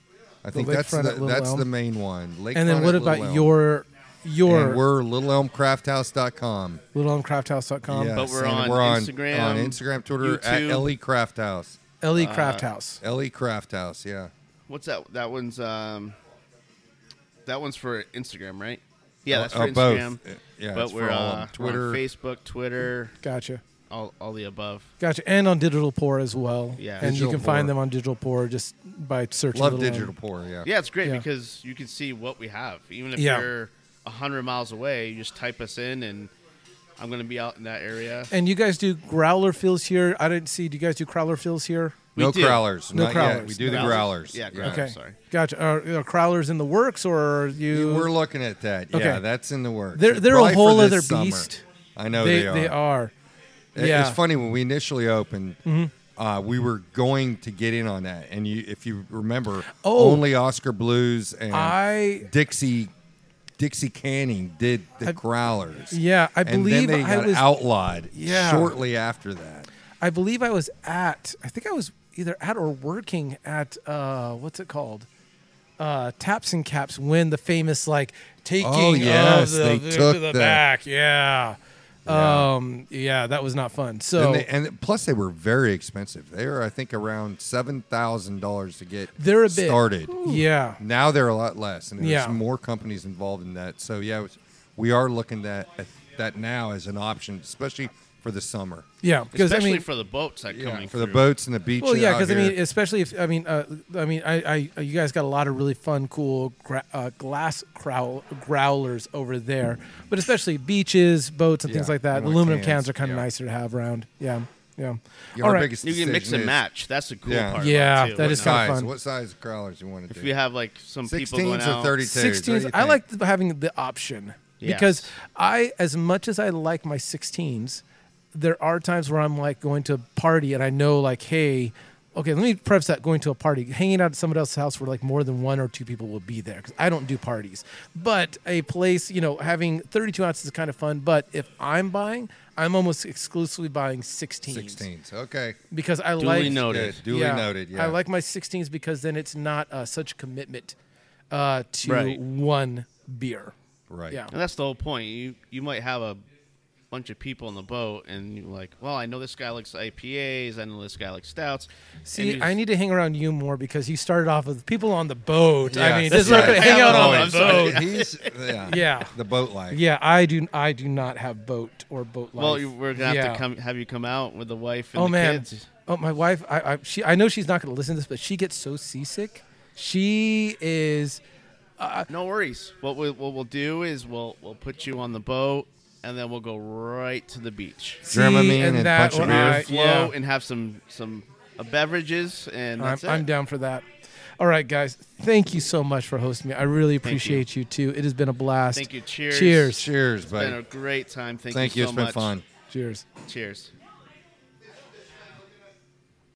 I think that's the, Little that's Elm. the main one. Lakefront and then what about Elm. your your And we're littleelmcrafthouse.com. littleelmcrafthouse.com? Yes, But we're and on we're on Instagram, on Instagram, Twitter at YouTube. Le Craft House. LE Uh, Craft House. Le Craft House, yeah. What's that? That one's um, that one's for Instagram, right? Yeah, that's for Uh, both. Instagram. Yeah, but it's we're, all of uh, them. we're on Twitter. Facebook, Twitter, Gotcha. all, all the above. Gotcha. And on Digital Pour as well. Yeah. And Digital you can find them on Digital Pour just by searching. Love Little digital Elm. pour, yeah. Yeah, it's great Yeah. because you can see what we have. Even if Yeah. you're a hundred miles away, you just type us in, and I'm going to be out in that area. And you guys do growler fills here. I didn't see. Do you guys do growler fills here? We no do. crowlers. No not Yet. We do the Growlers? growlers. Yeah, growlers. Okay. sorry. Gotcha. Are, are crowlers in the works or are you? We're looking at that. Okay. Yeah, that's in the works. They're they're a Probably for whole other summer. beast. I know they they, are. they are. It- Yeah. It's funny when we initially opened, Mhm. uh, we were going to get in on that, and you, if you remember, Oh. only Oskar Blues and I Dixie Dixie Canning did the I- growlers. yeah. I and believe then they I got was. outlawed Yeah. shortly after that. I believe I was at. I think I was either at or working at. uh What's it called? Uh, Taps and Caps when the famous like taking Oh, yes, of the, they the- took the, the- back. Yeah. Yeah. Um. Yeah, that was not fun. So and, they, and plus, they were very expensive. They were, I think, around seven thousand dollars to get They're a bit- started. yeah. Now they're a lot less, and there's Yeah. more companies involved in that. So yeah, it's- we are looking at that now as an option, especially for the summer. Yeah, because I Especially mean, for the boats that Yeah, coming for the through. boats and the beach. well, yeah, because I mean, especially if I mean, uh, I mean, I, I, you guys got a lot of really fun, cool gra- uh, glass crow- growlers over there, but especially beaches, boats, and things Yeah, like that. you Aluminum cans, cans are kind of yeah. nicer to have around. Yeah, yeah. Yeah, All our biggest You can mix and is match. That's the cool Yeah. part. Yeah, about it, too. that What is What kinda size? fun. What size growlers you want to If do? you have like some people 16s going or out, 32s? What do 16s. you I think? like th- having the option Yes. because I, as much as I like my 16s, there are times where I'm like going to a party and I know like, hey, okay, let me preface that going to a party, hanging out at somebody else's house where like more than one or two people will be there because I don't do parties. But a place, you know, having 32 ounces is kind of fun. But if I'm buying, I'm almost exclusively buying 16s 16s. Okay. because I duly like noted. Good. Duly noted. Yeah. I like my 16s because then it's not uh, such commitment uh, to Right. one beer. Right. Yeah. And that's the whole point. You you might have a bunch of people on the boat, and you're like, well, I know this guy likes IPAs. I know this guy likes stouts. See, I need to hang around you more because you started off with people on the boat. I mean, just yes. not gonna hang out on the boat. He's yeah. Yeah. The boat life. Yeah, I do. I do not have boat or boat life. Well, you, we're gonna have Yeah. to come have you come out with the wife and Oh the man. kids. Oh, my wife. I, I she. I know she's not going to listen to this, but she gets so seasick. She is. Uh, no worries. What we what we'll do is we'll we'll put you on the boat, and then we'll go right to the beach. Dramamine See, and that, punch a well, beer. I- Flow yeah. and have some some uh, beverages, and I'm, it. I'm down for that. All right, guys. Thank you so much for hosting me. I really Thank you. appreciate you. too. It has been a blast. Thank you. Cheers. Cheers. Cheers, It's been a great time. Thank, you. Thank you you. so It's been much. fun. Cheers. Cheers.